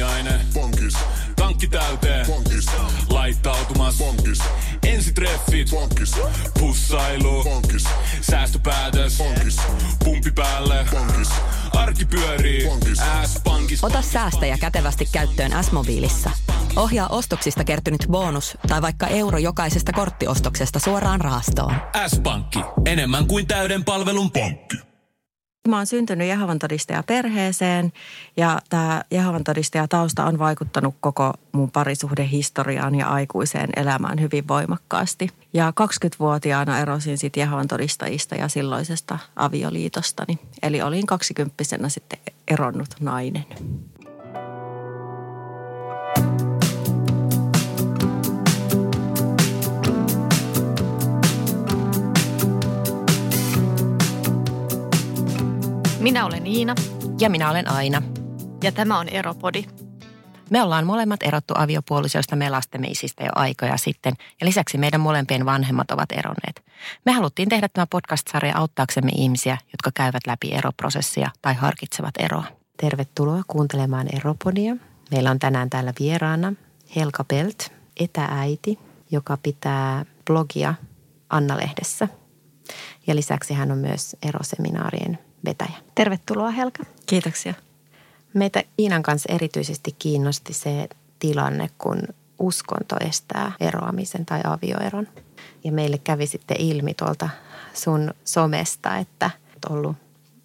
aamiainen. Bonkis, Tankki täyteen. bonkis, Laittautumas. bonkis, Ensitreffit. bonkis, Pussailu. bonkis, Säästöpäätös. bonkis, Pumpi päälle. bonkis, Arki pyörii. Bonkis. S-pankis. Ota säästäjä kätevästi käyttöön S-mobiilissa. Ohjaa ostoksista kertynyt bonus tai vaikka euro jokaisesta korttiostoksesta suoraan rahastoon. S-pankki. Enemmän kuin täyden palvelun pankki. Mä oon syntynyt Jehovan todistaja perheeseen ja tämä Jehovan todistaja tausta on vaikuttanut koko mun parisuhdehistoriaan ja aikuiseen elämään hyvin voimakkaasti. Ja 20-vuotiaana erosin sitten Jehovan todistajista ja silloisesta avioliitostani. Eli olin 20 sitten eronnut nainen. Minä olen Iina Ja minä olen Aina. ja tämä on Eropodi. Me ollaan molemmat erottu aviopuolisoista me lastemme isistä jo aikoja sitten ja lisäksi meidän molempien vanhemmat ovat eronneet. Me haluttiin tehdä tämä podcast-sarja auttaaksemme ihmisiä, jotka käyvät läpi eroprosessia tai harkitsevat eroa. Tervetuloa kuuntelemaan Eropodia. Meillä on tänään täällä vieraana Helka Belt, etääiti, joka pitää blogia Anna-lehdessä. Ja lisäksi hän on myös eroseminaarien vetäjä. Tervetuloa Helka. Kiitoksia. Meitä Iinan kanssa erityisesti kiinnosti se tilanne, kun uskonto estää eroamisen tai avioeron. Ja meille kävi sitten ilmi tuolta sun somesta, että olet ollut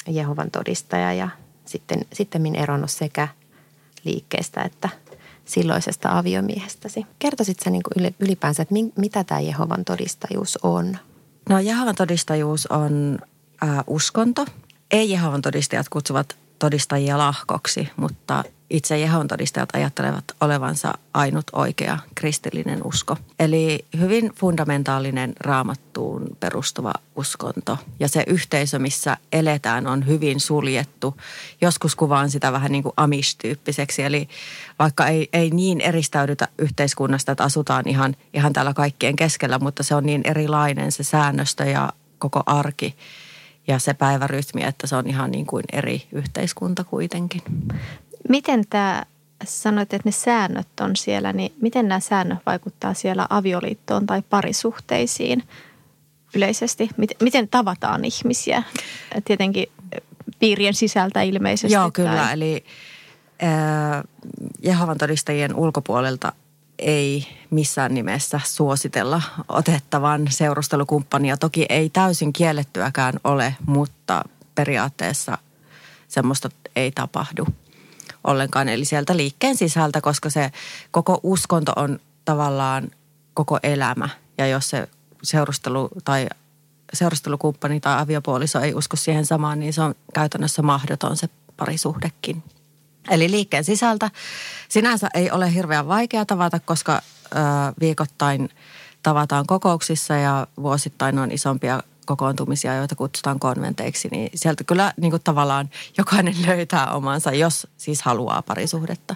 Jehovan todistaja ja sitten, sitten eronnut sekä liikkeestä että silloisesta aviomiehestäsi. Kertoisit sä niin kuin ylipäänsä, että mitä tämä Jehovan todistajuus on? No Jehovan todistajuus on ää, uskonto. Ei Jehovan todistajat kutsuvat todistajia lahkoksi, mutta itse Jehovan todistajat ajattelevat olevansa ainut oikea kristillinen usko. Eli hyvin fundamentaalinen raamattuun perustuva uskonto. Ja se yhteisö, missä eletään, on hyvin suljettu. Joskus kuvaan sitä vähän niin kuin amish-tyyppiseksi. Eli vaikka ei, ei niin eristäydytä yhteiskunnasta, että asutaan ihan, ihan täällä kaikkien keskellä, mutta se on niin erilainen se säännöstö ja koko arki ja se päivärytmi, että se on ihan niin kuin eri yhteiskunta kuitenkin. Miten tämä, sanoit, että ne säännöt on siellä, niin miten nämä säännöt vaikuttaa siellä avioliittoon tai parisuhteisiin yleisesti? Miten, miten tavataan ihmisiä? Tietenkin piirien sisältä ilmeisesti. Joo, kyllä. Tai... Eli äh, Jehovan todistajien ulkopuolelta ei missään nimessä suositella otettavan seurustelukumppania. Toki ei täysin kiellettyäkään ole, mutta periaatteessa semmoista ei tapahdu ollenkaan. Eli sieltä liikkeen sisältä, koska se koko uskonto on tavallaan koko elämä. Ja jos se seurustelu tai seurustelukumppani tai aviopuoliso ei usko siihen samaan, niin se on käytännössä mahdoton se parisuhdekin. Eli liikkeen sisältä sinänsä ei ole hirveän vaikea tavata, koska ö, viikoittain tavataan kokouksissa ja vuosittain on isompia kokoontumisia, joita kutsutaan konventeiksi, niin sieltä kyllä niin kuin tavallaan jokainen löytää omansa, jos siis haluaa parisuhdetta.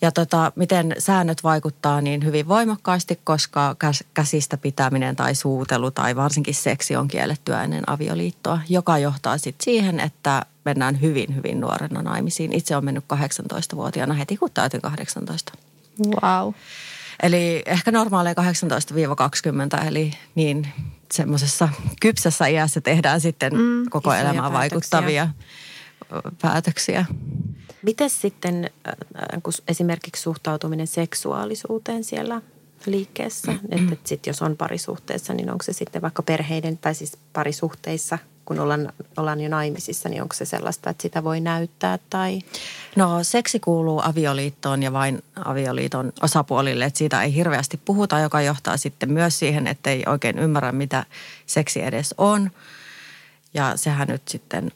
Ja tota, miten säännöt vaikuttaa niin hyvin voimakkaasti, koska käsistä pitäminen tai suutelu tai varsinkin seksi on kiellettyä ennen avioliittoa, joka johtaa sitten siihen, että mennään hyvin, hyvin nuorena naimisiin. Itse olen mennyt 18-vuotiaana heti, kun täytin 18. Wow. Eli ehkä normaaleja 18-20, eli niin semmoisessa kypsässä iässä tehdään sitten mm, koko elämään vaikuttavia päätöksiä. Miten sitten äh, kun esimerkiksi suhtautuminen seksuaalisuuteen siellä liikkeessä? Mm. Että et sit jos on parisuhteessa, niin onko se sitten vaikka perheiden tai siis parisuhteissa, kun ollaan, ollaan jo naimisissa, niin onko se sellaista, että sitä voi näyttää tai? No seksi kuuluu avioliittoon ja vain avioliiton osapuolille, että siitä ei hirveästi puhuta, joka johtaa sitten myös siihen, että ei oikein ymmärrä, mitä seksi edes on. Ja sehän nyt sitten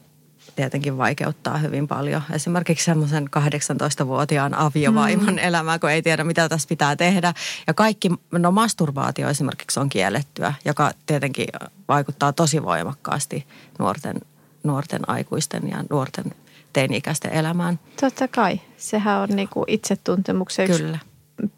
tietenkin vaikeuttaa hyvin paljon. Esimerkiksi semmoisen 18-vuotiaan aviovaimon mm. elämää, kun ei tiedä, mitä tässä pitää tehdä. Ja kaikki, no masturbaatio esimerkiksi on kiellettyä, joka tietenkin vaikuttaa tosi voimakkaasti nuorten, nuorten aikuisten ja nuorten teini-ikäisten elämään. Totta kai. Sehän on niinku itsetuntemuksen Kyllä.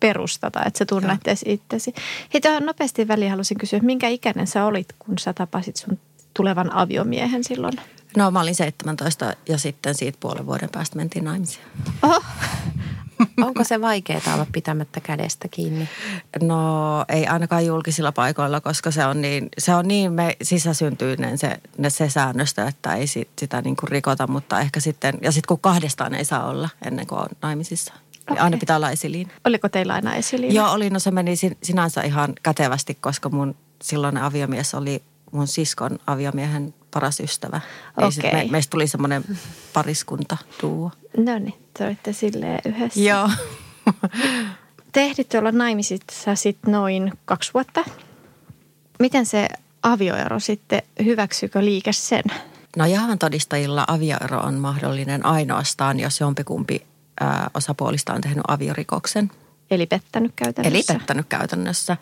perustata, että sä tunnet itsesi. Hei, tähän nopeasti väliin halusin kysyä, minkä ikäinen sä olit, kun sä tapasit sun tulevan aviomiehen silloin? No mä olin 17 ja sitten siitä puolen vuoden päästä mentiin naimisiin. Oh, Onko se vaikeaa olla pitämättä kädestä kiinni? No ei ainakaan julkisilla paikoilla, koska se on niin, se on niin me sisäsyntyinen se, se säännöstö, että ei sit, sitä niin kuin rikota, mutta ehkä sitten, ja sitten kun kahdestaan ei saa olla ennen kuin on naimisissa. Okay. Aina pitää olla esiliin. Oliko teillä aina esiliin? Joo, oli. No se meni sinänsä ihan kätevästi, koska mun silloinen aviomies oli mun siskon aviomiehen paras ystävä. Okay. me, meistä tuli semmoinen pariskunta tuo. No niin, te olitte silleen yhdessä. Joo. te ehditte olla naimisissa sitten noin kaksi vuotta. Miten se avioero sitten, hyväksykö liike sen? No Jahan todistajilla avioero on mahdollinen ainoastaan, jos jompikumpi ää, osapuolista on tehnyt aviorikoksen. Eli pettänyt käytännössä. Eli pettänyt käytännössä.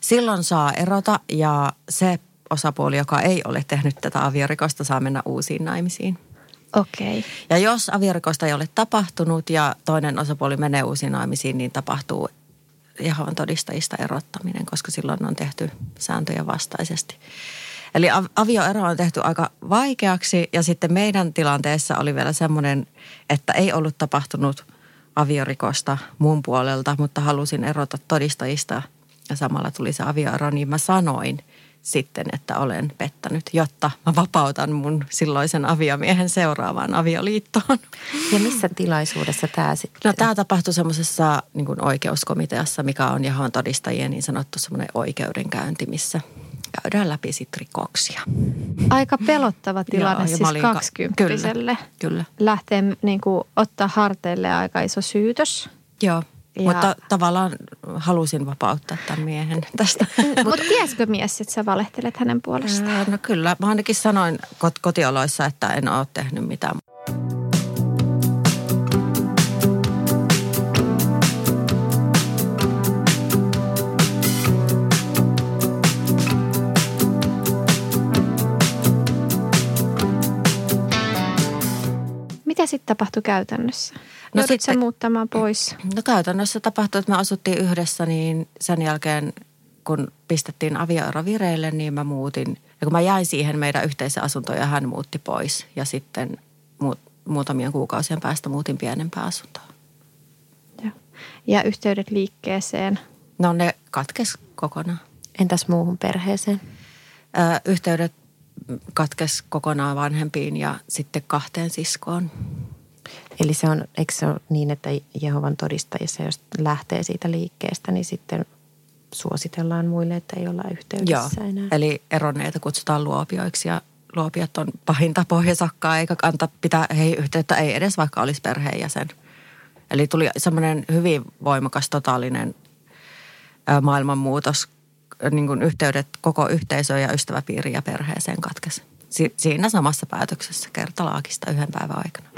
Silloin saa erota ja se osapuoli, joka ei ole tehnyt tätä aviorikosta, saa mennä uusiin naimisiin. Okei. Okay. Ja jos aviorikosta ei ole tapahtunut ja toinen osapuoli menee uusiin naimisiin, niin tapahtuu Jehovan todistajista erottaminen, koska silloin on tehty sääntöjä vastaisesti. Eli avioero on tehty aika vaikeaksi ja sitten meidän tilanteessa oli vielä semmoinen, että ei ollut tapahtunut aviorikosta mun puolelta, mutta halusin erota todistajista ja samalla tuli se avioero, niin mä sanoin – sitten, että olen pettänyt, jotta mä vapautan mun silloisen aviomiehen seuraavaan avioliittoon. Ja missä tilaisuudessa tämä sitten? No tämä tapahtui semmoisessa niin oikeuskomiteassa, mikä on Jehovan todistajien niin sanottu semmoinen oikeudenkäynti, missä käydään läpi sitten rikoksia. Aika pelottava tilanne Joo, siis kaksikymppiselle. Kyllä, kyllä. Lähtee niin kuin, ottaa harteille aika iso syytös. Joo. Ja... Mutta tavallaan halusin vapauttaa tämän miehen tästä. Mutta tiesikö mies, että sä valehtelet hänen puolestaan? No kyllä. Mä ainakin sanoin kotioloissa, että en ole tehnyt mitään. Sitten tapahtui käytännössä? No Joudut sitten, muuttamaan pois? No käytännössä tapahtui, että me asuttiin yhdessä, niin sen jälkeen kun pistettiin avioero vireille, niin mä muutin. Ja kun mä jäin siihen meidän yhteiseen asuntoon ja hän muutti pois. Ja sitten muut, muutamien kuukausien päästä muutin pienempään asuntoon. Ja, ja yhteydet liikkeeseen? No ne katkes kokonaan. Entäs muuhun perheeseen? Ö, yhteydet katkes kokonaan vanhempiin ja sitten kahteen siskoon. Eli se on, eikö se ole niin, että Jehovan todistajissa, jos lähtee siitä liikkeestä, niin sitten suositellaan muille, että ei olla yhteydessä Joo. enää? eli eronneita kutsutaan luopioiksi ja luopiot on pahinta pohjasakkaa, eikä anta pitää heihin yhteyttä, ei edes vaikka olisi perheenjäsen. Eli tuli semmoinen hyvin voimakas, totaalinen maailmanmuutos, niin kuin yhteydet koko yhteisöön ja ystäväpiiriin ja perheeseen katkesi. Si- siinä samassa päätöksessä kertalaakista yhden päivän aikana.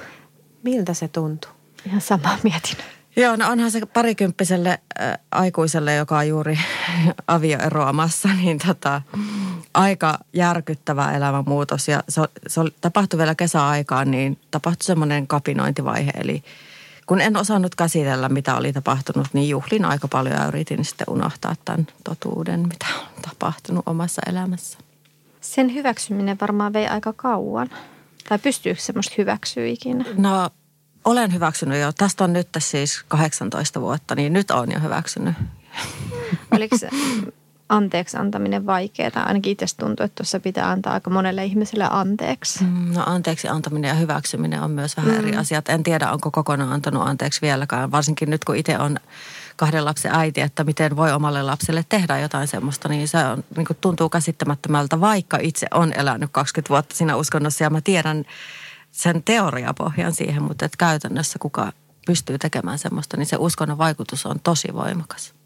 Miltä se tuntuu? Ihan sama mietin. Joo, no onhan se parikymppiselle äh, aikuiselle, joka on juuri avioeroamassa, niin tota, aika järkyttävä elämänmuutos. Ja se, se tapahtui vielä kesäaikaan, niin tapahtui semmoinen kapinointivaihe. Eli kun en osannut käsitellä, mitä oli tapahtunut, niin juhlin aika paljon ja yritin sitten unohtaa tämän totuuden, mitä on tapahtunut omassa elämässä. Sen hyväksyminen varmaan vei aika kauan. Tai pystyykö semmoista hyväksyä ikinä? No olen hyväksynyt jo. Tästä on nyt siis 18 vuotta, niin nyt on jo hyväksynyt. Oliko se anteeksi antaminen vaikeaa? Ainakin itse tuntuu, että tuossa pitää antaa aika monelle ihmiselle anteeksi. Mm, no anteeksi antaminen ja hyväksyminen on myös vähän mm. eri asiat. En tiedä, onko kokonaan antanut anteeksi vieläkään. Varsinkin nyt, kun itse on kahden lapsen äiti, että miten voi omalle lapselle tehdä jotain semmoista, niin se on, niin kuin tuntuu käsittämättömältä, vaikka itse on elänyt 20 vuotta siinä uskonnossa ja mä tiedän sen teoriapohjan siihen, mutta että käytännössä kuka pystyy tekemään semmoista, niin se uskonnon vaikutus on tosi voimakas.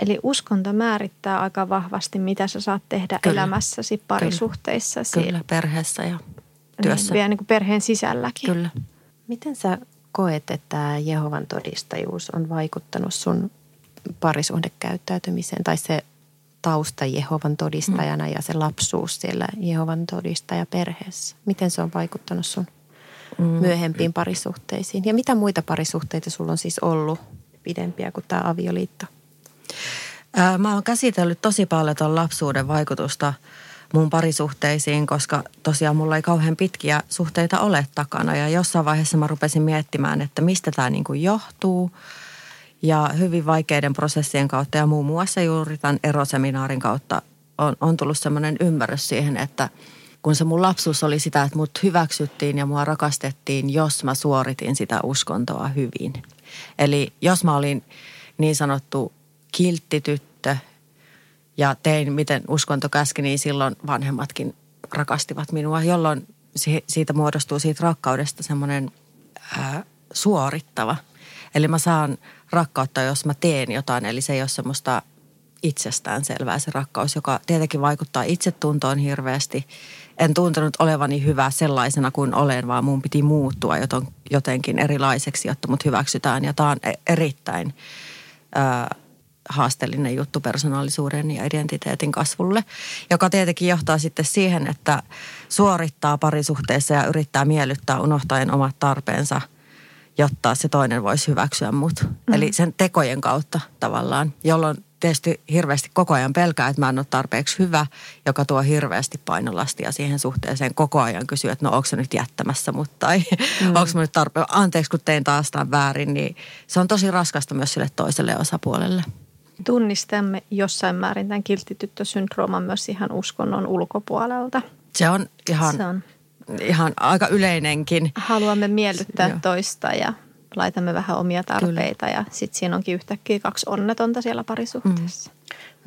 Eli uskonto määrittää aika vahvasti, mitä sä saat tehdä Kyllä. elämässäsi, parisuhteissasi. Kyllä. Kyllä, perheessä ja työssä. Niin, vielä niin kuin perheen sisälläkin. Kyllä. Miten sä koet, että Jehovan todistajuus on vaikuttanut sun parisuhdekäyttäytymiseen tai se tausta Jehovan todistajana mm. ja se lapsuus siellä Jehovan todistajaperheessä? Miten se on vaikuttanut sun mm. myöhempiin parisuhteisiin? Ja mitä muita parisuhteita sulla on siis ollut pidempiä kuin tämä avioliitto? Mä oon käsitellyt tosi paljon tuon lapsuuden vaikutusta mun parisuhteisiin, koska tosiaan mulla ei kauhean pitkiä suhteita ole takana. Ja jossain vaiheessa mä rupesin miettimään, että mistä tämä niin kuin johtuu. Ja hyvin vaikeiden prosessien kautta ja muun muassa juuri tämän eroseminaarin kautta on, on tullut sellainen ymmärrys siihen, että kun se mun lapsuus oli sitä, että mut hyväksyttiin ja mua rakastettiin, jos mä suoritin sitä uskontoa hyvin. Eli jos mä olin niin sanottu kilttityttö ja tein miten uskonto käski, niin silloin vanhemmatkin rakastivat minua, jolloin siitä muodostuu siitä rakkaudesta semmoinen suorittava. Eli mä saan rakkautta, jos mä teen jotain, eli se ei ole semmoista itsestään selvää se rakkaus, joka tietenkin vaikuttaa itsetuntoon hirveästi. En tuntenut olevani hyvä sellaisena kuin olen, vaan mun piti muuttua jotenkin erilaiseksi, jotta mut hyväksytään. Ja tämä on e- erittäin haasteellinen juttu persoonallisuuden ja identiteetin kasvulle, joka tietenkin johtaa sitten siihen, että suorittaa parisuhteessa ja yrittää miellyttää unohtaen omat tarpeensa, jotta se toinen voisi hyväksyä mut. Mm. Eli sen tekojen kautta tavallaan, jolloin tietysti hirveästi koko ajan pelkää, että mä en ole tarpeeksi hyvä, joka tuo hirveästi painolastia siihen suhteeseen. Koko ajan kysyy, että no onko se nyt jättämässä mut tai mm. onko mä nyt tarpeen, anteeksi kun tein taas tämän väärin, niin se on tosi raskasta myös sille toiselle osapuolelle. Tunnistamme jossain määrin tämän kilttityttösyndrooman myös ihan uskonnon ulkopuolelta. Se on ihan, se on. ihan aika yleinenkin. Haluamme miellyttää Joo. toista ja laitamme vähän omia tarpeita Kyllä. ja sitten siinä onkin yhtäkkiä kaksi onnetonta siellä parisuhteessa. Mm.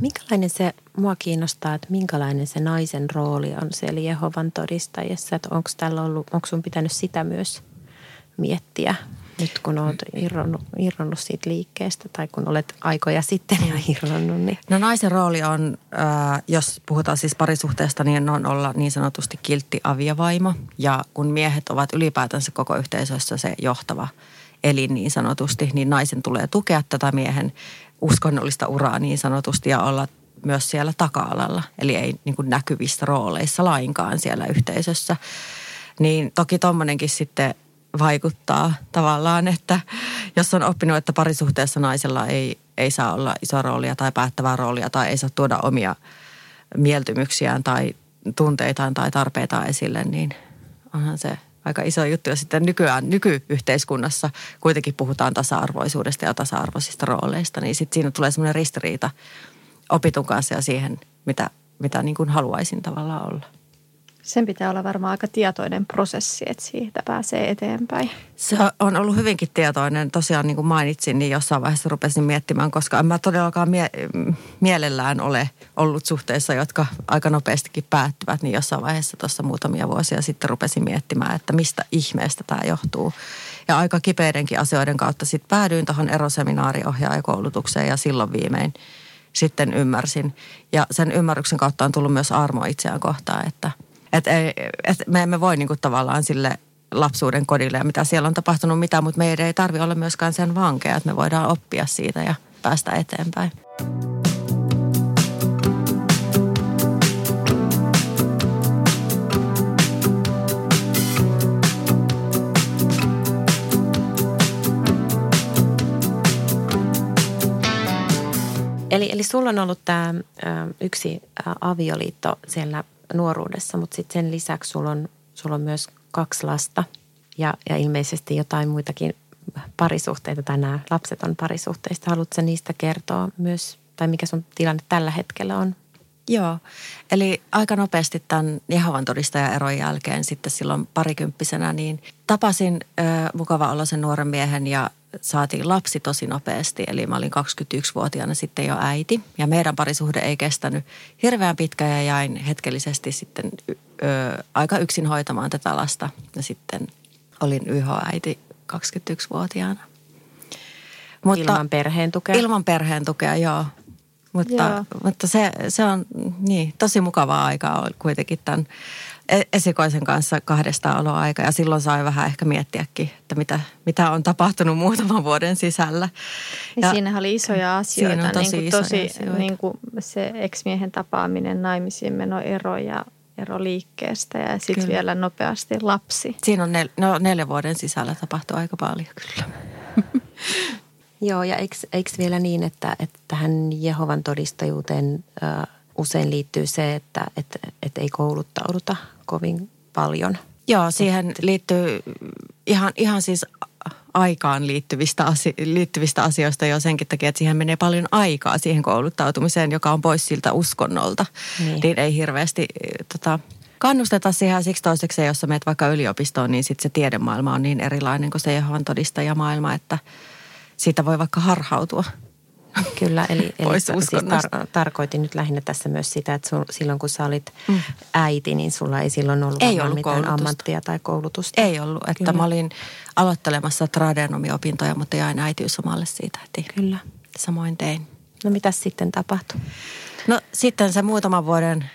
Minkälainen se, mua kiinnostaa, että minkälainen se naisen rooli on siellä Jehovan todistajassa, että onko tällä ollut, onko sun pitänyt sitä myös miettiä nyt kun olet irronnut, irronnut siitä liikkeestä tai kun olet aikoja sitten jo irronnut? Niin. No naisen rooli on, äh, jos puhutaan siis parisuhteesta, niin on olla niin sanotusti kiltti aviavaimo. Ja kun miehet ovat ylipäätänsä koko yhteisössä se johtava elin niin sanotusti, niin naisen tulee tukea tätä miehen uskonnollista uraa niin sanotusti ja olla myös siellä taka-alalla. Eli ei niin kuin näkyvissä rooleissa lainkaan siellä yhteisössä. Niin toki tuommoinenkin sitten vaikuttaa tavallaan, että jos on oppinut, että parisuhteessa naisella ei, ei saa olla iso roolia tai päättävää roolia tai ei saa tuoda omia mieltymyksiään tai tunteitaan tai tarpeitaan esille, niin onhan se aika iso juttu. Ja sitten nykyään, nykyyhteiskunnassa kuitenkin puhutaan tasa-arvoisuudesta ja tasa-arvoisista rooleista, niin sitten siinä tulee semmoinen ristiriita opitun kanssa ja siihen, mitä, mitä niin kuin haluaisin tavallaan olla. Sen pitää olla varmaan aika tietoinen prosessi, että siitä pääsee eteenpäin. Se on ollut hyvinkin tietoinen. Tosiaan niin kuin mainitsin, niin jossain vaiheessa rupesin miettimään, koska en mä todellakaan mie- mielellään ole ollut suhteissa, jotka aika nopeastikin päättyvät. Niin jossain vaiheessa tuossa muutamia vuosia sitten rupesin miettimään, että mistä ihmeestä tämä johtuu. Ja aika kipeidenkin asioiden kautta sitten päädyin tuohon eroseminaariohjaajakoulutukseen ja silloin viimein sitten ymmärsin. Ja sen ymmärryksen kautta on tullut myös armo itseään kohtaan, että – että et me emme voi niinku tavallaan sille lapsuuden kodille ja mitä siellä on tapahtunut mitä, mutta meidän ei tarvi olla myöskään sen vankeja, että me voidaan oppia siitä ja päästä eteenpäin. Eli, eli sulla on ollut tämä yksi avioliitto siellä nuoruudessa, mutta sitten sen lisäksi sulla on, sulla on myös kaksi lasta ja, ja ilmeisesti jotain muitakin parisuhteita tai nämä lapset on parisuhteista. Haluatko niistä kertoa myös, tai mikä sun tilanne tällä hetkellä on? Joo, eli aika nopeasti tämän Jehovan todistajaeron jälkeen sitten silloin parikymppisenä, niin tapasin mukava olla sen nuoren miehen ja saatiin lapsi tosi nopeasti. Eli mä olin 21-vuotiaana sitten jo äiti ja meidän parisuhde ei kestänyt hirveän pitkä ja jäin hetkellisesti sitten ö, aika yksin hoitamaan tätä lasta. Ja sitten olin YH-äiti 21-vuotiaana. Mutta, ilman perheen tukea? Ilman perheen tukea, joo. Mutta, joo. mutta se, se on niin, tosi mukavaa aikaa kuitenkin tämän esikoisen kanssa kahdesta oloaika ja silloin sai vähän ehkä miettiäkin, että mitä, mitä on tapahtunut muutaman vuoden sisällä. Ja, ja siinä oli isoja asioita, siinä on tosi, niin kuin tosi asioita. Niin kuin se ex-miehen tapaaminen, naimisiin meno, ero ja ero liikkeestä ja sitten vielä nopeasti lapsi. Siinä on nel, no, neljä vuoden sisällä tapahtuu aika paljon kyllä. Joo, ja eikö, eikö vielä niin, että, että tähän Jehovan todistajuuteen äh, usein liittyy se, että, että, että ei kouluttauduta kovin paljon. Joo, siihen liittyy ihan, ihan siis aikaan liittyvistä, asio- liittyvistä asioista jo senkin takia, että siihen menee paljon aikaa siihen kouluttautumiseen, joka on pois siltä uskonnolta. Niin, niin ei hirveästi tota, kannusteta siihen siksi toiseksi, jos sä menet vaikka yliopistoon, niin sitten se tiedemaailma on niin erilainen kuin se Jehovan todistajamaailma, että siitä voi vaikka harhautua. Kyllä, eli, eli siis tar- tarkoitin nyt lähinnä tässä myös sitä, että sul, silloin kun sä olit mm. äiti, niin sulla ei silloin ollut, ei ollut mitään koulutusta. ammattia tai koulutusta. Ei ollut, että Kyllä. mä olin aloittelemassa tradenomiopintoja, mutta jäin äitiysomalle siitä, että Kyllä. samoin tein. No mitä sitten tapahtui? No sitten se muutaman vuoden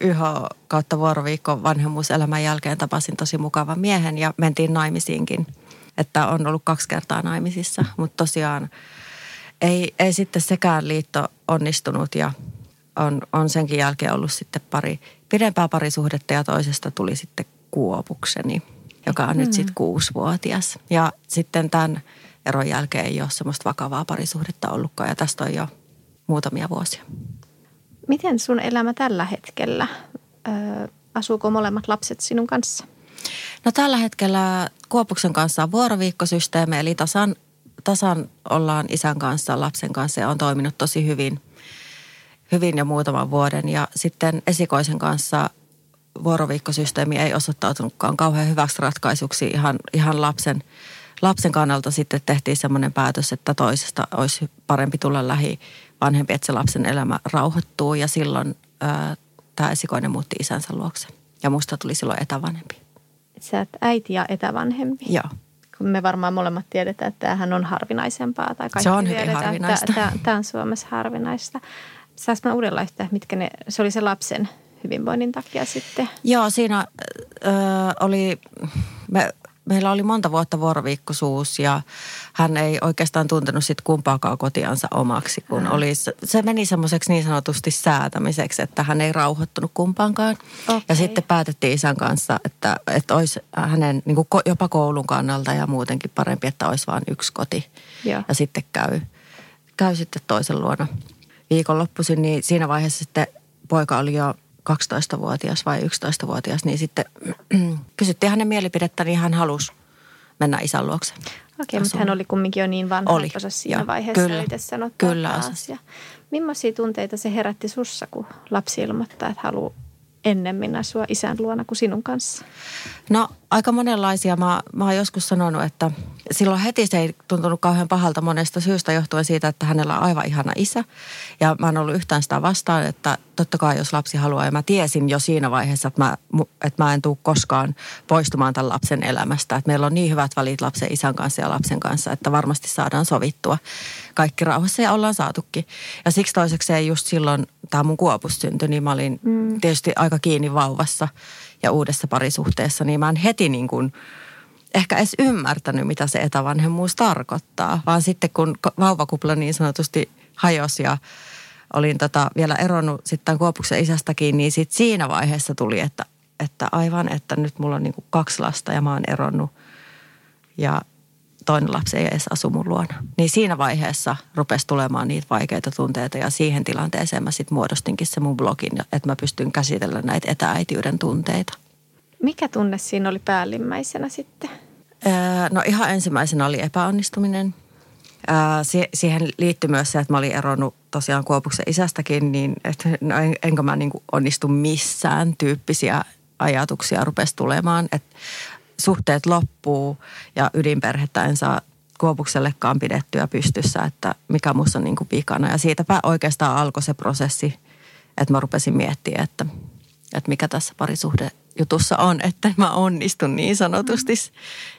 yhä kautta vuoroviikko vanhemmuuselämän jälkeen tapasin tosi mukavan miehen ja mentiin naimisiinkin. Että on ollut kaksi kertaa naimisissa, mutta tosiaan ei, ei sitten sekään liitto onnistunut ja on, on senkin jälkeen ollut sitten pari pidempää parisuhdetta ja toisesta tuli sitten kuopukseni, joka on mm. nyt sitten kuusivuotias. Ja sitten tämän eron jälkeen ei ole semmoista vakavaa parisuhdetta ollutkaan ja tästä on jo muutamia vuosia. Miten sun elämä tällä hetkellä? Ö, asuuko molemmat lapset sinun kanssa? No tällä hetkellä Kuopuksen kanssa on vuoroviikkosysteemi, eli tasan, tasan ollaan isän kanssa, lapsen kanssa ja on toiminut tosi hyvin, hyvin jo muutaman vuoden. Ja sitten esikoisen kanssa vuoroviikkosysteemi ei osoittautunutkaan kauhean hyväksi ratkaisuksi ihan, ihan lapsen, lapsen kannalta sitten tehtiin semmoinen päätös, että toisesta olisi parempi tulla lähi vanhempi, että se lapsen elämä rauhoittuu ja silloin ää, tämä esikoinen muutti isänsä luokse. Ja musta tuli silloin etävanhempi. Sä et äiti ja etävanhempi. Joo. Me varmaan molemmat tiedetään, että tämähän on harvinaisempaa. Tai kaikki se on hyvin tiedetään, harvinaista. Tämä on Suomessa harvinaista. Saas mä uudenlaista, mitkä ne, se oli se lapsen hyvinvoinnin takia sitten? Joo, siinä ö, oli, me meillä oli monta vuotta vuoroviikkoisuus ja hän ei oikeastaan tuntenut sit kumpaakaan kotiansa omaksi, kun mm. oli, se meni semmoiseksi niin sanotusti säätämiseksi, että hän ei rauhoittunut kumpaankaan. Okay. Ja sitten päätettiin isän kanssa, että, että olisi hänen niin kuin jopa koulun kannalta ja muutenkin parempi, että olisi vain yksi koti. Ja, ja sitten käy, käy sitten toisen luona viikonloppuisin, niin siinä vaiheessa sitten poika oli jo 12-vuotias vai 11-vuotias, niin sitten kysyttiin hänen mielipidettä, niin hän halusi mennä isän luokse. Okei, mutta hän oli kumminkin jo niin vanha, oli, että siinä jo, vaiheessa kyllä, itse sanottaa Kyllä asia. Millaisia tunteita se herätti sussa, kun lapsi ilmoittaa, että haluaa ennemmin asua isän luona kuin sinun kanssa? No aika monenlaisia. Mä, mä oon joskus sanonut, että silloin heti se ei tuntunut kauhean pahalta monesta syystä johtuen siitä, että hänellä on aivan ihana isä. Ja mä oon ollut yhtään sitä vastaan, että totta kai jos lapsi haluaa. Ja mä tiesin jo siinä vaiheessa, että mä, että mä en tule koskaan poistumaan tämän lapsen elämästä. Että meillä on niin hyvät valit lapsen isän kanssa ja lapsen kanssa, että varmasti saadaan sovittua kaikki rauhassa ja ollaan saatukin. Ja siksi toiseksi ei just silloin, tämä mun kuopus syntyi, niin mä olin mm. tietysti aika kiinni vauvassa ja uudessa parisuhteessa, niin mä en heti niin kuin ehkä edes ymmärtänyt, mitä se etävanhemmuus tarkoittaa. Vaan sitten kun vauvakupla niin sanotusti hajosi ja olin tota vielä eronnut sitten Kuopuksen isästäkin, niin sitten siinä vaiheessa tuli, että, että aivan, että nyt mulla on niin kuin kaksi lasta ja mä oon eronnut. Ja toinen lapsi ei edes asu mun luona. Niin siinä vaiheessa rupesi tulemaan niitä vaikeita tunteita ja siihen tilanteeseen mä sitten muodostinkin se mun blogin, että mä pystyn käsitellä näitä etääitiyden tunteita. Mikä tunne siinä oli päällimmäisenä sitten? Öö, no ihan ensimmäisenä oli epäonnistuminen. Öö, siihen liittyi myös se, että mä olin eronnut tosiaan Kuopuksen isästäkin, niin että no enkö mä niin onnistu missään tyyppisiä ajatuksia rupesi tulemaan. Että suhteet loppuu ja ydinperhettä en saa Kuopuksellekaan pidettyä pystyssä, että mikä musta on niin kuin vikana. Ja siitäpä oikeastaan alkoi se prosessi, että mä rupesin miettimään, että, että mikä tässä parisuhde jutussa on, että mä onnistun niin sanotusti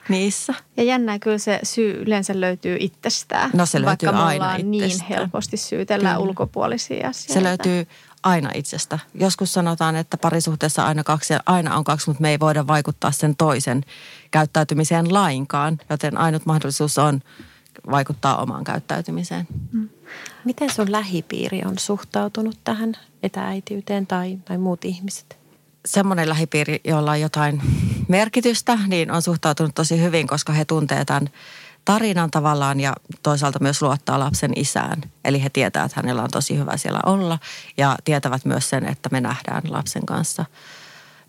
niissä. Ja jännää kyllä se syy yleensä löytyy itsestään. No se löytyy vaikka aina niin itsestään. niin helposti syytellään kyllä. ulkopuolisia asioita. Se löytyy aina itsestä. Joskus sanotaan, että parisuhteessa aina kaksi aina on kaksi, mutta me ei voida vaikuttaa sen toisen käyttäytymiseen lainkaan. Joten ainut mahdollisuus on vaikuttaa omaan käyttäytymiseen. Mm. Miten sun lähipiiri on suhtautunut tähän etääitiyteen tai, tai muut ihmiset? Semmoinen lähipiiri, jolla on jotain merkitystä, niin on suhtautunut tosi hyvin, koska he tuntevat tämän tarinan tavallaan ja toisaalta myös luottaa lapsen isään. Eli he tietävät, että hänellä on tosi hyvä siellä olla ja tietävät myös sen, että me nähdään lapsen kanssa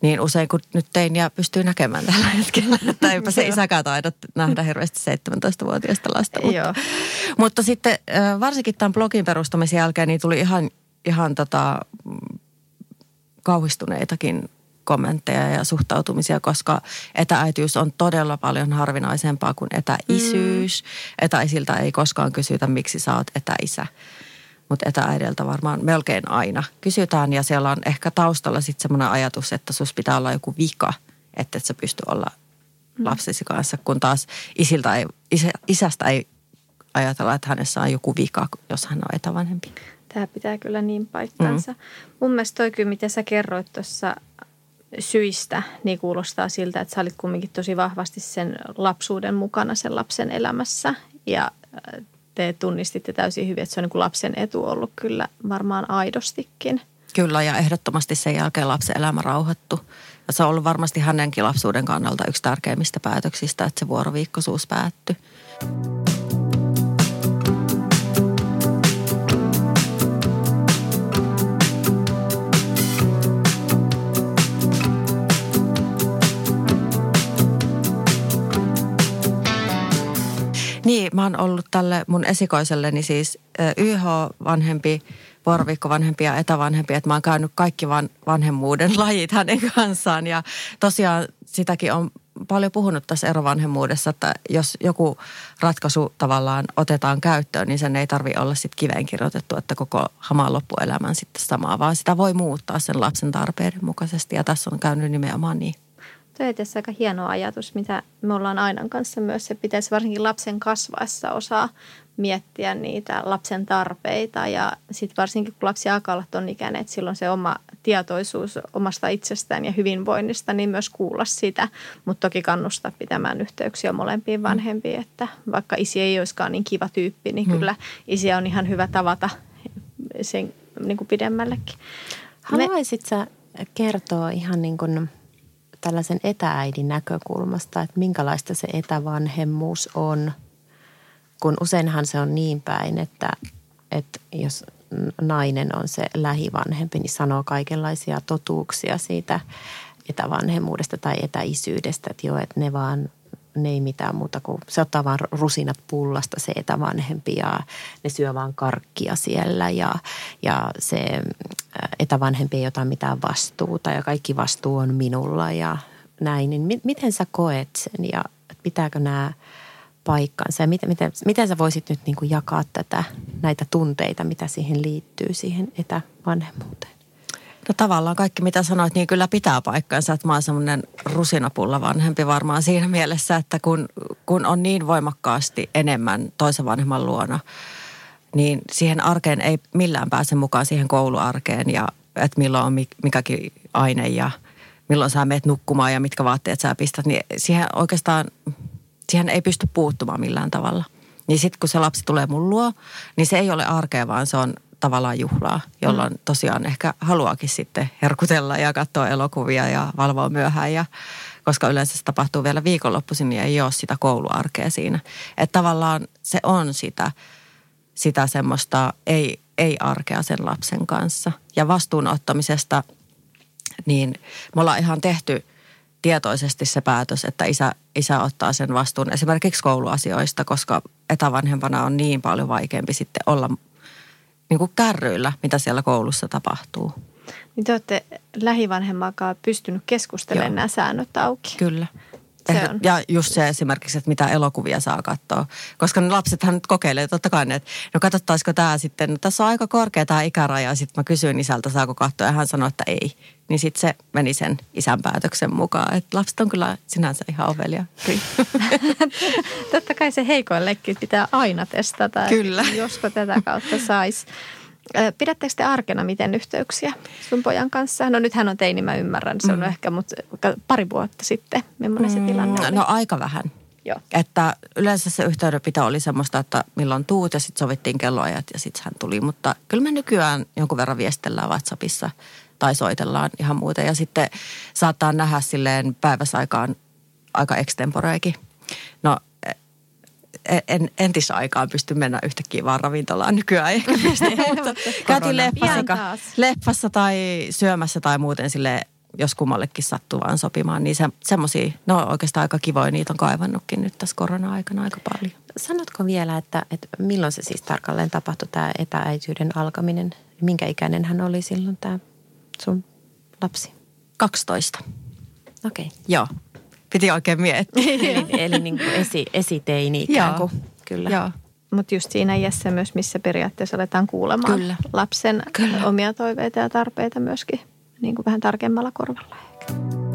niin usein kun nyt tein ja pystyy näkemään tällä hetkellä, että eipä se isäkään taida nähdä hirveästi 17-vuotiaista lasta. Mutta, Joo. mutta sitten varsinkin tämän blogin perustamisen jälkeen niin tuli ihan, ihan tota, kauhistuneitakin kommentteja ja suhtautumisia, koska etääitiys on todella paljon harvinaisempaa kuin etäisyys. Mm. Etäisiltä ei koskaan kysytä, miksi sä oot etäisä. Mutta etääideltä varmaan melkein aina kysytään ja siellä on ehkä taustalla sitten semmoinen ajatus, että sus pitää olla joku vika, että et sä pysty olla lapsesi kanssa, kun taas isiltä ei, isä, isästä ei ajatella, että hänessä on joku vika, jos hän on etävanhempi. Tämä pitää kyllä niin paikkansa. Mm. Mun mielestä toi kyllä, mitä sä kerroit tuossa syistä, niin kuulostaa siltä, että sä olit kumminkin tosi vahvasti sen lapsuuden mukana sen lapsen elämässä. Ja äh, te tunnistitte täysin hyvin, että se on niin kuin lapsen etu ollut kyllä varmaan aidostikin. Kyllä, ja ehdottomasti sen jälkeen lapsen elämä rauhoittu. Ja se on ollut varmasti hänenkin lapsuuden kannalta yksi tärkeimmistä päätöksistä, että se vuoroviikkoisuus päättyi. Mä oon ollut tälle mun esikoiselleni siis YH-vanhempi, vuoroviikko-vanhempi ja etävanhempi, että mä oon käynyt kaikki van, vanhemmuuden lajit hänen kanssaan. Ja tosiaan sitäkin on paljon puhunut tässä erovanhemmuudessa, että jos joku ratkaisu tavallaan otetaan käyttöön, niin sen ei tarvi olla sitten kiveen kirjoitettu, että koko hamaan loppuelämän sitten samaa, vaan sitä voi muuttaa sen lapsen tarpeiden mukaisesti. Ja tässä on käynyt nimenomaan niin. Tuo on tietysti aika hieno ajatus, mitä me ollaan Ainan kanssa myös. Se pitäisi varsinkin lapsen kasvaessa osaa miettiä niitä lapsen tarpeita ja sitten varsinkin kun lapsi alkaa olla ton ikäinen, että silloin se oma tietoisuus omasta itsestään ja hyvinvoinnista, niin myös kuulla sitä, mutta toki kannustaa pitämään yhteyksiä molempiin vanhempiin, että vaikka isi ei olisikaan niin kiva tyyppi, niin kyllä isiä on ihan hyvä tavata sen niin kuin pidemmällekin. Haluaisit sä kertoa ihan niin kuin tällaisen etääidin näkökulmasta, että minkälaista se etävanhemmuus on, kun useinhan se on niin päin, että, että jos nainen on se lähivanhempi, niin sanoo kaikenlaisia totuuksia siitä etävanhemmuudesta tai etäisyydestä, että joo, että ne vaan ne ei mitään muuta kuin, se ottaa vaan rusinat pullasta se etävanhempi ja ne syö vaan karkkia siellä ja, ja se etävanhempi ei ota mitään vastuuta ja kaikki vastuu on minulla ja näin. Niin mi- miten sä koet sen ja pitääkö nämä paikkansa ja miten, miten, miten sä voisit nyt niin kuin jakaa tätä, näitä tunteita, mitä siihen liittyy, siihen etävanhemmuuteen? No tavallaan kaikki mitä sanoit, niin kyllä pitää paikkansa, että mä oon semmoinen rusinapulla vanhempi varmaan siinä mielessä, että kun, kun on niin voimakkaasti enemmän toisen vanhemman luona, niin siihen arkeen ei millään pääse mukaan siihen kouluarkeen ja että milloin on mikäkin aine ja milloin sä meet nukkumaan ja mitkä vaatteet sä pistät, niin siihen oikeastaan, siihen ei pysty puuttumaan millään tavalla. Niin sitten kun se lapsi tulee mun luo, niin se ei ole arkea, vaan se on tavallaan juhlaa, jolloin mm. tosiaan ehkä haluakin sitten herkutella ja katsoa elokuvia ja valvoa myöhään. Ja, koska yleensä se tapahtuu vielä viikonloppuisin, niin ei ole sitä kouluarkea siinä. Että tavallaan se on sitä, sitä semmoista ei, ei-arkea sen lapsen kanssa. Ja vastuunottamisesta, niin me ollaan ihan tehty tietoisesti se päätös, että isä, isä ottaa sen vastuun esimerkiksi kouluasioista, koska etävanhempana on niin paljon vaikeampi sitten olla niin kuin kärryillä, mitä siellä koulussa tapahtuu. Niin te olette lähivanhemmakaan pystynyt keskustelemaan Joo. nämä säännöt auki. Kyllä. Se on. Ja just se esimerkiksi, että mitä elokuvia saa katsoa. Koska ne lapsethan nyt kokeilee totta kai, että no katsottaisiko tämä sitten, no tässä on aika korkea tämä ikäraja. Sitten mä kysyin isältä, saako katsoa ja hän sanoi, että ei. Niin sitten se meni sen isän päätöksen mukaan. Että lapset on kyllä sinänsä ihan ovelia. totta kai se heikoillekin pitää aina testata. Kyllä. Josko tätä kautta saisi. Pidättekö te arkena miten yhteyksiä sun pojan kanssa? No nyt hän on teini, mä ymmärrän. Se on mm. ehkä, mutta pari vuotta sitten, millainen se tilanne oli? No aika vähän. Joo. Että yleensä se yhteydenpito oli semmoista, että milloin tuut ja sitten sovittiin kelloajat ja sitten hän tuli. Mutta kyllä me nykyään jonkun verran viestellään WhatsAppissa tai soitellaan ihan muuten. Ja sitten saattaa nähdä silleen päiväsaikaan aika extemporeekin. No en, entisaikaan pysty mennä yhtäkkiä vaan ravintolaan nykyään ehkä pysty, mutta käytiin leffassa, leffassa tai syömässä tai muuten sille jos kummallekin sattuu vaan sopimaan, niin se, semmoisia, no oikeastaan aika kivoja, niitä on kaivannutkin nyt tässä korona-aikana aika paljon. Sanotko vielä, että, että milloin se siis tarkalleen tapahtui tämä etääityyden alkaminen? Minkä ikäinen hän oli silloin tämä sun lapsi? 12. Okei. Okay. Joo, piti oikein miettiä. eli eli niin kuin esi, esiteini ikään kuin. Kyllä. Joo. Mutta just siinä iässä myös, missä periaatteessa aletaan kuulemaan Kyllä. lapsen Kyllä. omia toiveita ja tarpeita myöskin niin kuin vähän tarkemmalla korvalla. ehkä.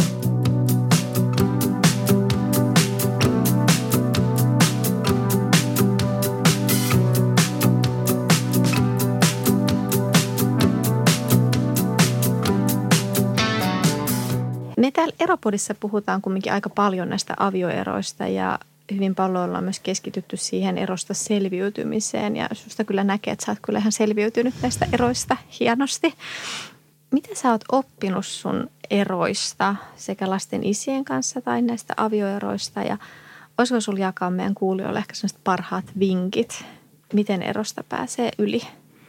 Me täällä Eropodissa puhutaan kumminkin aika paljon näistä avioeroista ja hyvin paljon ollaan myös keskitytty siihen erosta selviytymiseen ja susta kyllä näkee, että sä oot kyllä ihan selviytynyt näistä eroista hienosti. Mitä sä oot oppinut sun eroista sekä lasten isien kanssa tai näistä avioeroista ja olisiko sulla jakaa meidän kuulijoille ehkä sellaiset parhaat vinkit, miten erosta pääsee yli?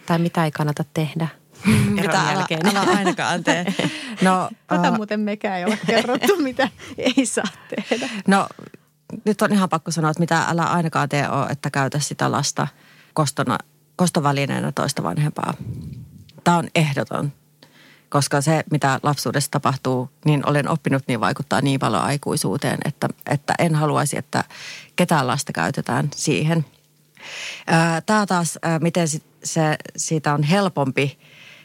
Tai mitä ei kannata tehdä eron Mitä älä, jälkeen. älä ainakaan tee. No, Tätä äh, muuten mekään ei ole kerrottu, mitä ei saa tehdä. no, nyt on ihan pakko sanoa, että mitä älä ainakaan tee ole, että käytä sitä lasta kostona, kostovälineenä toista vanhempaa. Tämä on ehdoton, koska se, mitä lapsuudessa tapahtuu, niin olen oppinut, niin vaikuttaa niin paljon aikuisuuteen, että, että en haluaisi, että ketään lasta käytetään siihen. Tämä taas, miten se, siitä on helpompi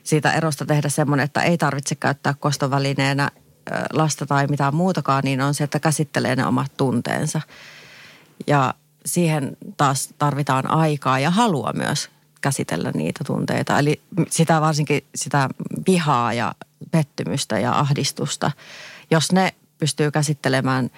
siitä erosta tehdä semmoinen, että ei tarvitse käyttää kostovälineenä lasta tai mitään muutakaan, niin on se, että käsittelee ne omat tunteensa. Ja siihen taas tarvitaan aikaa ja halua myös käsitellä niitä tunteita. Eli sitä varsinkin sitä vihaa ja pettymystä ja ahdistusta. Jos ne pystyy käsittelemään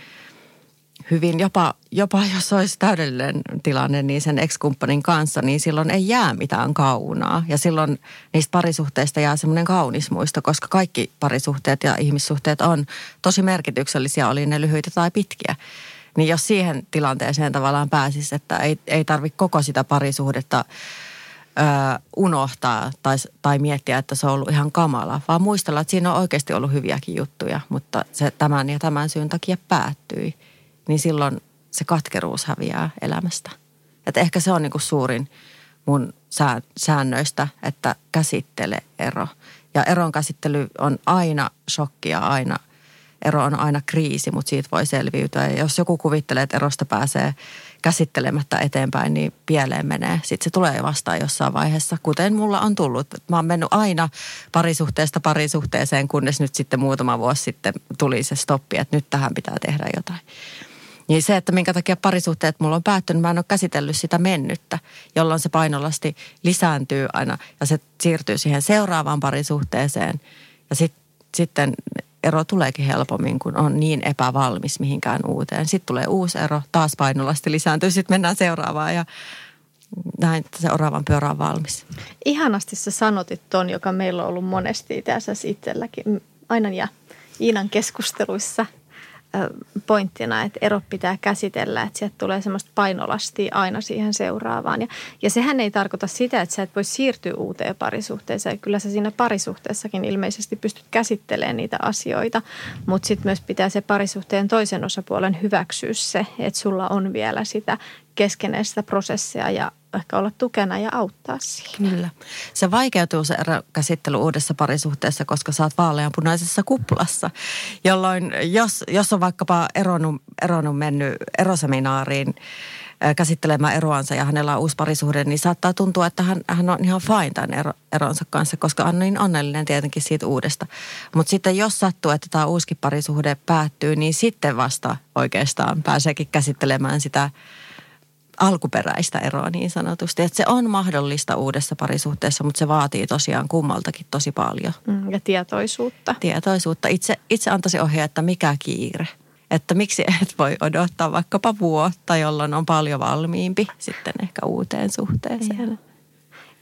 hyvin, jopa, jopa jos olisi täydellinen tilanne niin sen ex-kumppanin kanssa, niin silloin ei jää mitään kaunaa. Ja silloin niistä parisuhteista jää semmoinen kaunis muisto, koska kaikki parisuhteet ja ihmissuhteet on tosi merkityksellisiä, oli ne lyhyitä tai pitkiä. Niin jos siihen tilanteeseen tavallaan pääsisi, että ei, ei tarvitse koko sitä parisuhdetta ö, unohtaa tai, tai miettiä, että se on ollut ihan kamala, vaan muistella, että siinä on oikeasti ollut hyviäkin juttuja, mutta se tämän ja tämän syyn takia päättyi, niin silloin se katkeruus häviää elämästä. Että ehkä se on niin kuin suurin mun sää- säännöistä, että käsittele ero. Ja eron käsittely on aina shokkia, aina ero on aina kriisi, mutta siitä voi selviytyä. Ja jos joku kuvittelee, että erosta pääsee käsittelemättä eteenpäin, niin pieleen menee. Sitten se tulee vastaan jossain vaiheessa, kuten mulla on tullut. Mä oon mennyt aina parisuhteesta parisuhteeseen, kunnes nyt sitten muutama vuosi sitten tuli se stoppi, että nyt tähän pitää tehdä jotain. Niin se, että minkä takia parisuhteet mulla on päättynyt, mä en ole käsitellyt sitä mennyttä, jolloin se painolasti lisääntyy aina ja se siirtyy siihen seuraavaan parisuhteeseen. Ja sit, sitten ero tuleekin helpommin, kun on niin epävalmis mihinkään uuteen. Sitten tulee uusi ero, taas painolasti lisääntyy, sitten mennään seuraavaan ja näin seuraavan pyörä on valmis. Ihanasti sä sanotit ton, joka meillä on ollut monesti tässä itselläkin, aina ja Iinan keskusteluissa pointtina, että erot pitää käsitellä, että sieltä tulee semmoista painolastia aina siihen seuraavaan. Ja, ja sehän ei tarkoita sitä, että sä et voi siirtyä uuteen parisuhteeseen. Kyllä sä siinä parisuhteessakin ilmeisesti pystyt käsittelemään niitä asioita, mutta sitten myös pitää se parisuhteen toisen osapuolen hyväksyä se, että sulla on vielä sitä keskeneistä prosessia ja ehkä olla tukena ja auttaa siinä. Kyllä. Se vaikeutuu se käsittely uudessa parisuhteessa, koska sä oot vaaleanpunaisessa kuplassa, jolloin jos, jos on vaikkapa eronnut, eronnut mennyt eroseminaariin ää, käsittelemään eroansa ja hänellä on uusi parisuhde, niin saattaa tuntua, että hän, hän on ihan fine tämän ero, eronsa kanssa, koska on niin onnellinen tietenkin siitä uudesta. Mutta sitten jos sattuu, että tämä uusikin parisuhde päättyy, niin sitten vasta oikeastaan pääseekin käsittelemään sitä alkuperäistä eroa niin sanotusti. Että se on mahdollista uudessa parisuhteessa, mutta se vaatii tosiaan kummaltakin tosi paljon Mm, Ja tietoisuutta. tietoisuutta. Itse, itse antaisin ohjea, että mikä kiire. Että miksi et voi odottaa vaikkapa vuotta, jolloin on paljon valmiimpi sitten ehkä uuteen suhteeseen.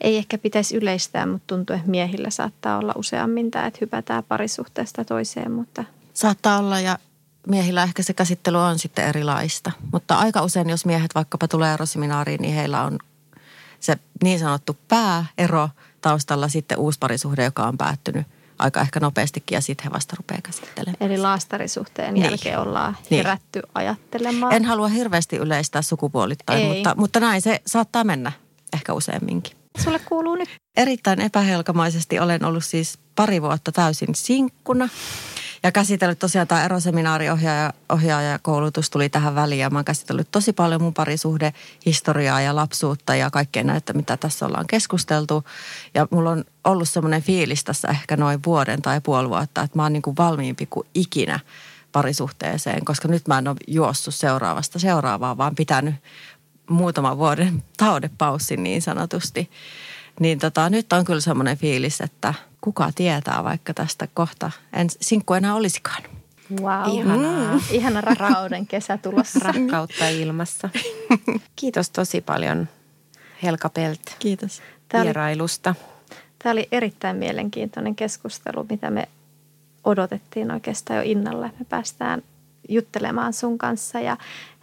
Ei ehkä pitäisi yleistää, mutta tuntuu, että miehillä saattaa olla useammin tämä, että hypätään parisuhteesta toiseen, mutta Saattaa olla ja miehillä ehkä se käsittely on sitten erilaista. Mutta aika usein, jos miehet vaikkapa tulee eroseminaariin, niin heillä on se niin sanottu pääero taustalla sitten uusi parisuhde, joka on päättynyt aika ehkä nopeastikin ja sitten he vasta rupeaa käsittelemään. Eli laastarisuhteen Niin. jälkeen ollaan Niin. herätty ajattelemaan. En halua hirveästi yleistää sukupuolittain, Ei. mutta, mutta näin se saattaa mennä ehkä useamminkin. Sulle kuuluu nyt. Erittäin epähelkamaisesti olen ollut siis pari vuotta täysin sinkkuna. Ja käsitellyt tosiaan tämä eroseminaariohjaaja ohjaajakoulutus tuli tähän väliin. Ja mä oon käsitellyt tosi paljon mun parisuhde historiaa ja lapsuutta ja kaikkea näitä, mitä tässä ollaan keskusteltu. Ja mulla on ollut semmoinen fiilis tässä ehkä noin vuoden tai puoli vuotta, että mä oon niin kuin valmiimpi kuin ikinä parisuhteeseen, koska nyt mä en ole juossut seuraavasta seuraavaan, vaan pitänyt muutaman vuoden taudepaussin niin sanotusti. Niin tota, nyt on kyllä semmoinen fiilis, että kuka tietää vaikka tästä kohta en sinkku enää olisikaan. Wow. Ihanaa. Mm. Ihana rakkauden kesä tulossa. Rakkautta ilmassa. Kiitos tosi paljon Helka Pelt Kiitos. Tämä oli, vierailusta. tämä oli erittäin mielenkiintoinen keskustelu, mitä me odotettiin oikeastaan jo innolla, että me päästään juttelemaan sun kanssa. Ja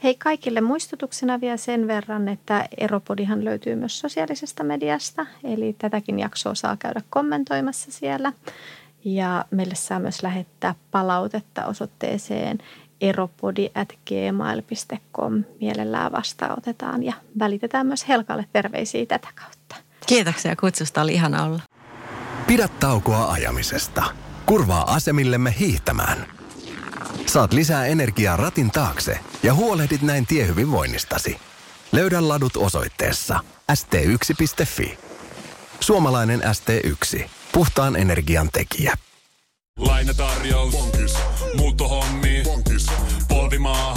hei kaikille muistutuksena vielä sen verran, että Eropodihan löytyy myös sosiaalisesta mediasta, eli tätäkin jaksoa saa käydä kommentoimassa siellä. Ja meille saa myös lähettää palautetta osoitteeseen eropodi.gmail.com. Mielellään vastaanotetaan ja välitetään myös Helkalle terveisiä tätä kautta. Kiitoksia kutsusta, oli ihana olla. Pidä taukoa ajamisesta. Kurvaa asemillemme hiihtämään. Saat lisää energiaa ratin taakse ja huolehdit näin tiehyvinvoinnistasi. Löydä ladut osoitteessa st1.fi. Suomalainen ST1. Puhtaan energian tekijä. Lainatarjous. Bonkis. Muuttohommi. Bonkis. Polvimaaha.